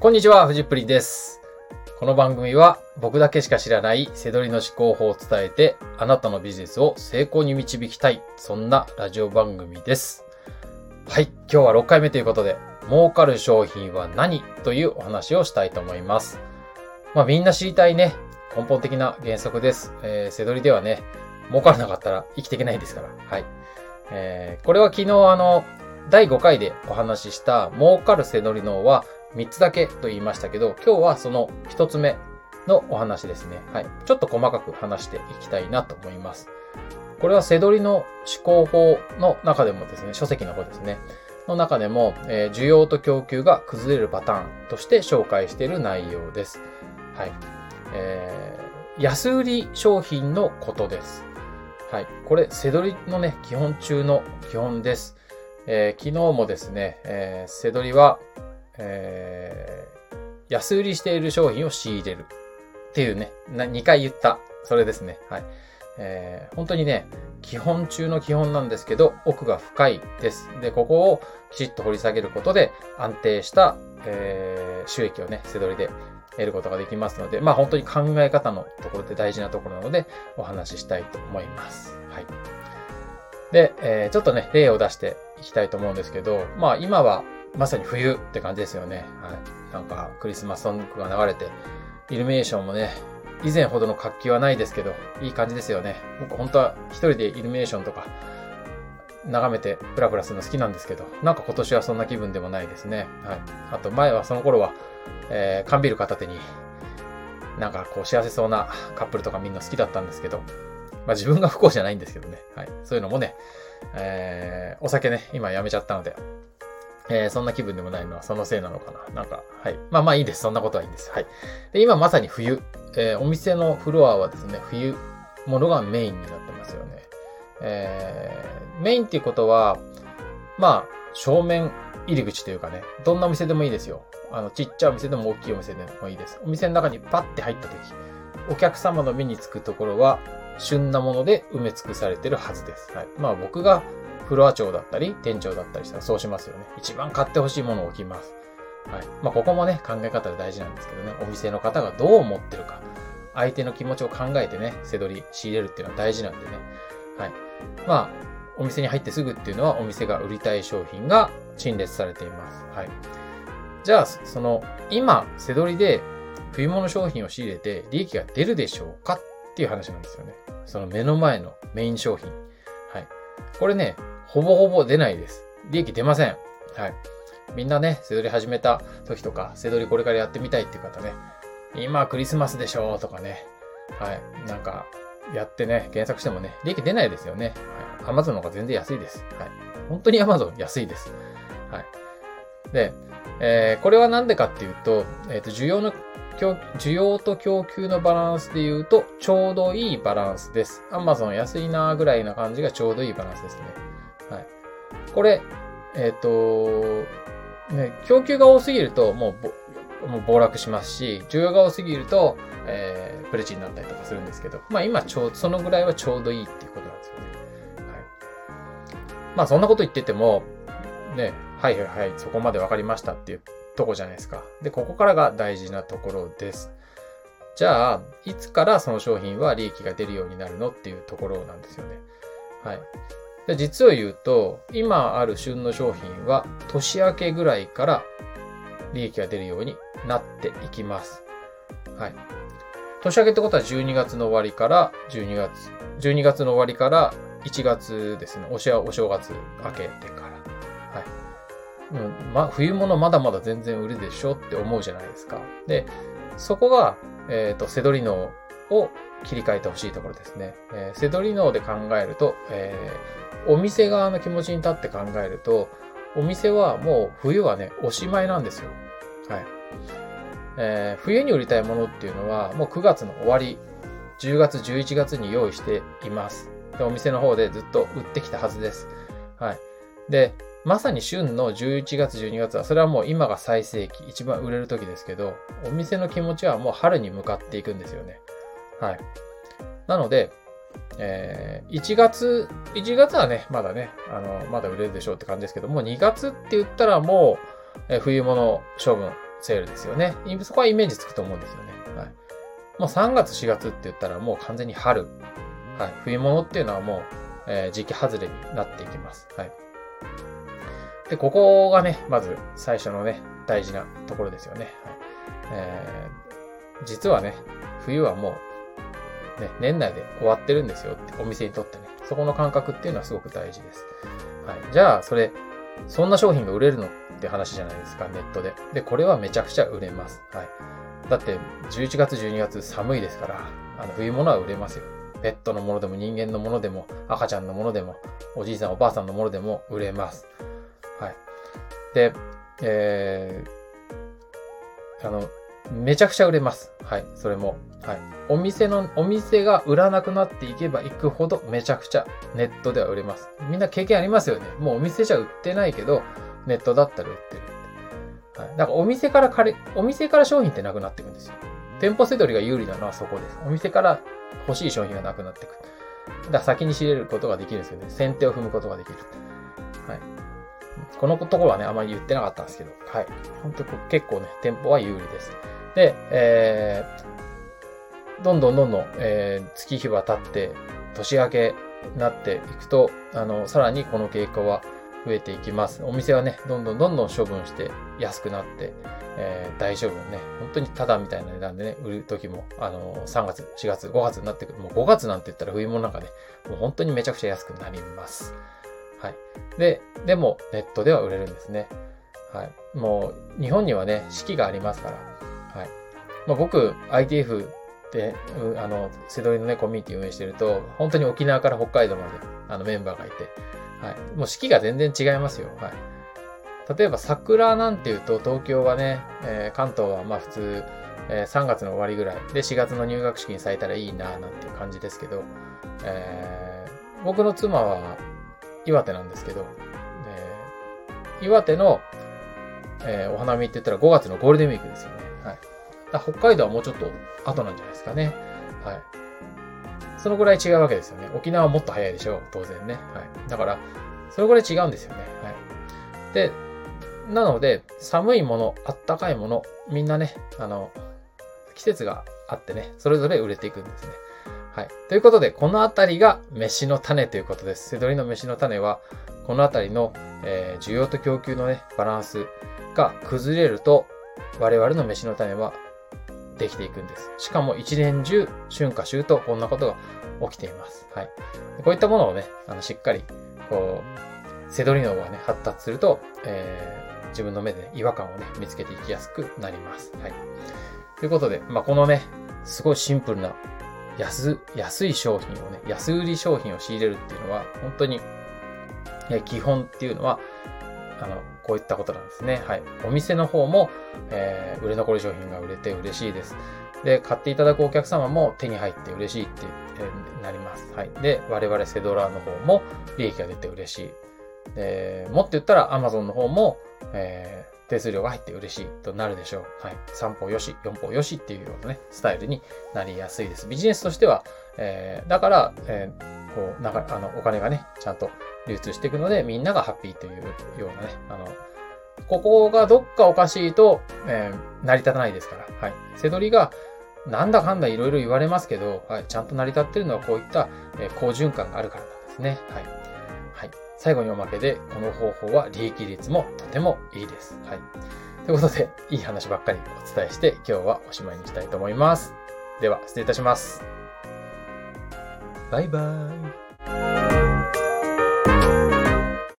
こんにちは、藤プリです。この番組は僕だけしか知らない背取りの思考法を伝えて、あなたのビジネスを成功に導きたい、そんなラジオ番組です。はい、今日は6回目ということで、儲かる商品は何？というお話をしたいと思います。まあみんな知りたいね、根本的な原則です。えー、背取りではね、儲からなかったら生きていけないですから。はい。えー、これは昨日あの、第5回でお話しした儲かる背取り脳は3つだけと言いましたけど、今日はその1つ目のお話ですね。はい。ちょっと細かく話していきたいなと思います。これは背取りの思考法の中でもですね、書籍の方ですね。の中でも、えー需要と供給が崩れるパターンとして紹介している内容です。はい。えー安売り商品のことです。はい。これ、背取りのね、基本中の基本です。えー昨日もですね、えー背取りは、えー安売りしている商品を仕入れるっていうね、な2回言った、それですね。はい。えー本当にね、基本中の基本なんですけど、奥が深いです。で、ここをきちっと掘り下げることで、安定した、えー収益をね、背取りで得ることができますので、まあ本当に考え方のところで大事なところなので、お話ししたいと思います。はい。で、えーちょっとね、例を出していきたいと思うんですけど、まあ今はまさに冬って感じですよね。はい。なんかクリスマスソングが流れて、イルミネーションもね、以前ほどの活気はないですけど、いい感じですよね。僕本当は一人でイルミネーションとか眺めてプラプラするの好きなんですけど、なんか今年はそんな気分でもないですね。はい。あと前はその頃は、えー缶ビル片手に、なんかこう幸せそうなカップルとかみんな好きだったんですけど、まあ自分が不幸じゃないんですけどね。はい。そういうのもね、えーお酒ね、今やめちゃったので、えーそんな気分でもないのはそのせいなのかな。なんか、はい。まあまあいいです。そんなことはいいんです。はい。で、今まさに冬。えーお店のフロアはですね、冬ものがメインになってますよね。えーメインっていうことは、まあ、正面入り口というかね、どんなお店でもいいですよ。あの、ちっちゃいお店でも大きいお店でもいいです。お店の中にパッて入った時、お客様の目につくところは、旬なもので埋め尽くされてるはずです。はい。まあ僕がフロア長だったり、店長だったりしたらそうしますよね。一番買ってほしいものを置きます。はい。まあここもね、考え方で大事なんですけどね、お店の方がどう思ってるか、相手の気持ちを考えてね、背取り、仕入れるっていうのは大事なんでね。はい。まあ、お店に入ってすぐっていうのはお店が売りたい商品が陳列されています。はい。じゃあ、その、今、背取りで冬物商品を仕入れて利益が出るでしょうかっていう話なんですよね。その目の前のメイン商品。はい。これね、ほぼほぼ出ないです。利益出ません。はい。みんなね、背取り始めた時とか、背取りこれからやってみたいっていう方ね、今クリスマスでしょとかね、はい。なんか、やってね、検索してもね、利益出ないですよね。はい。Amazon の方が全然安いです。はい。本当に Amazon 安いです。はい。で、えーこれはなんでかっていうと、えっ、と、需要の、需要と供給のバランスで言うと、ちょうどいいバランスです。Amazon 安いなぐらいな感じがちょうどいいバランスですね。これ、えっ、と、ね、供給が多すぎると、もうぼ、もう暴落しますし、需要が多すぎると、えープレチになったりとかするんですけど、まあ今ちょう、そのぐらいはちょうどいいっていうことなんですよね。はい。まあそんなこと言ってても、ね、はいはいはい、そこまでわかりましたっていうとこじゃないですか。で、ここからが大事なところです。じゃあ、いつからその商品は利益が出るようになるのっていうところなんですよね。はい。実を言うと、今ある旬の商品は年明けぐらいから利益が出るようになっていきます。はい。年明けってことは12月の終わりから12月、12月の終わりから1月ですね。おしお正月明けてから。はい。うん、ま、冬物まだまだ全然売るでしょって思うじゃないですか。で、そこが、えっ、と、セドリ脳を切り替えてほしいところですね。えーセドリ脳で考えると、えーお店側の気持ちに立って考えると、お店はもう冬はね、おしまいなんですよ。はい。えー冬に売りたいものっていうのは、もう9月の終わり、10月、11月に用意しています。で、お店の方でずっと売ってきたはずです。はい。で、まさに旬の11月、12月は、それはもう今が最盛期、一番売れる時ですけど、お店の気持ちはもう春に向かっていくんですよね。はい。なので、えー1月、1月はね、まだね、あの、まだ売れるでしょうって感じですけども、2月って言ったらもう、えー冬物処分セールですよね。そこはイメージつくと思うんですよね。はい。もう3月4月って言ったらもう完全に春。はい。冬物っていうのはもう、えー、時期外れになっていきます。はい。で、ここがね、まず最初のね、大事なところですよね。はい。えー、実はね、冬はもう、ね、年内で終わってるんですよって、お店にとってね。そこの感覚っていうのはすごく大事です。はい。じゃあ、それ、そんな商品が売れるのって話じゃないですか、ネットで。で、これはめちゃくちゃ売れます。はい。だって、11月、12月寒いですから、あの、冬物は売れますよ。ペットのものでも人間のものでも赤ちゃんのものでもおじいさんおばあさんのものでも売れます。はい。で、えー、あの、めちゃくちゃ売れます。はい。それも。はい。お店の、お店が売らなくなっていけばいくほどめちゃくちゃネットでは売れます。みんな経験ありますよね。もうお店じゃ売ってないけど、ネットだったら売ってる。はい。だからお店から借り、お店から商品ってなくなっていくんですよ。店舗せどりが有利なのはそこです。お店から欲しい商品がなくなっていく。だから先に仕入れることができるんですよね。先手を踏むことができる。はい。このところはね、あまり言ってなかったんですけど、はい。本当結構ね、店舗は有利です。で、えー、どんどんどんどん、えー、月日は経って、年明けになっていくと、あの、さらにこの傾向は増えていきます。お店はね、どんどんどんどん処分して安くなって、えー、大処分ね、本当にただみたいな値段でね、売る時も、あのー、3月、4月、5月になってくる。もう5月なんて言ったら冬物なんかね、もう本当にめちゃくちゃ安くなります。はい。で、でもネットでは売れるんですね。はい。もう、日本にはね、四季がありますから。はい。まあ、僕、ITF で、あの、セドリのね、コミュニティ運営してると、本当に沖縄から北海道まで、あの、メンバーがいて、はい。もう四季が全然違いますよ。はい。例えば桜なんていうと、東京はね、えー、関東はまあ普通、えー、3月の終わりぐらいで4月の入学式に咲いたらいいな、なんていう感じですけど、えー、僕の妻は岩手なんですけど、えー、岩手の、えー、お花見って言ったら5月のゴールデンウィークですよね。はい。北海道はもうちょっと後なんじゃないですかね。はい。そのぐらい違うわけですよね。沖縄はもっと早いでしょう。当然ね。はい。だから、それぐらい違うんですよね。はい。で、なので、寒いもの、あったかいもの、みんなね、あの、季節があってね、それぞれ売れていくんですね。はい。ということで、このあたりが飯の種ということです。セドリの飯の種は、このあたりの、えー、需要と供給のね、バランスが崩れると、我々の飯の種はできていくんです。しかも一年中、春夏秋冬、こんなことが起きています。はい。こういったものをね、あの、しっかり、こう、セドリ脳がね、発達すると、えー、自分の目で、ね、違和感をね、見つけていきやすくなります。はい。ということで、まあ、このね、すごいシンプルな、安、安い商品をね、安売り商品を仕入れるっていうのは、本当に、基本っていうのは、あの、こういったことなんですね。はい。お店の方も、えー、売れ残り商品が売れて嬉しいです。で、買っていただくお客様も手に入って嬉しいって、えー、なります。はい。で、我々セドラーの方も利益が出て嬉しい。で、もっと言ったら Amazon の方も、えー、手数料が入って嬉しいとなるでしょう。はい。3歩よし、4歩よしっていうようなね、スタイルになりやすいです。ビジネスとしては、えー、だから、えー、こう、なんか、あの、お金がね、ちゃんと流通していくので、みんながハッピーというようなね、あの、ここがどっかおかしいと、えー、成り立たないですから。はい。セドリが、なんだかんだいろいろ言われますけど、はい。ちゃんと成り立ってるのはこういった、えー、好循環があるからなんですね。はい。はい。最後におまけで、この方法は利益率もとてもいいです。はい。ということで、いい話ばっかりお伝えして、今日はおしまいにしたいと思います。では、失礼いたします。バイバーイ。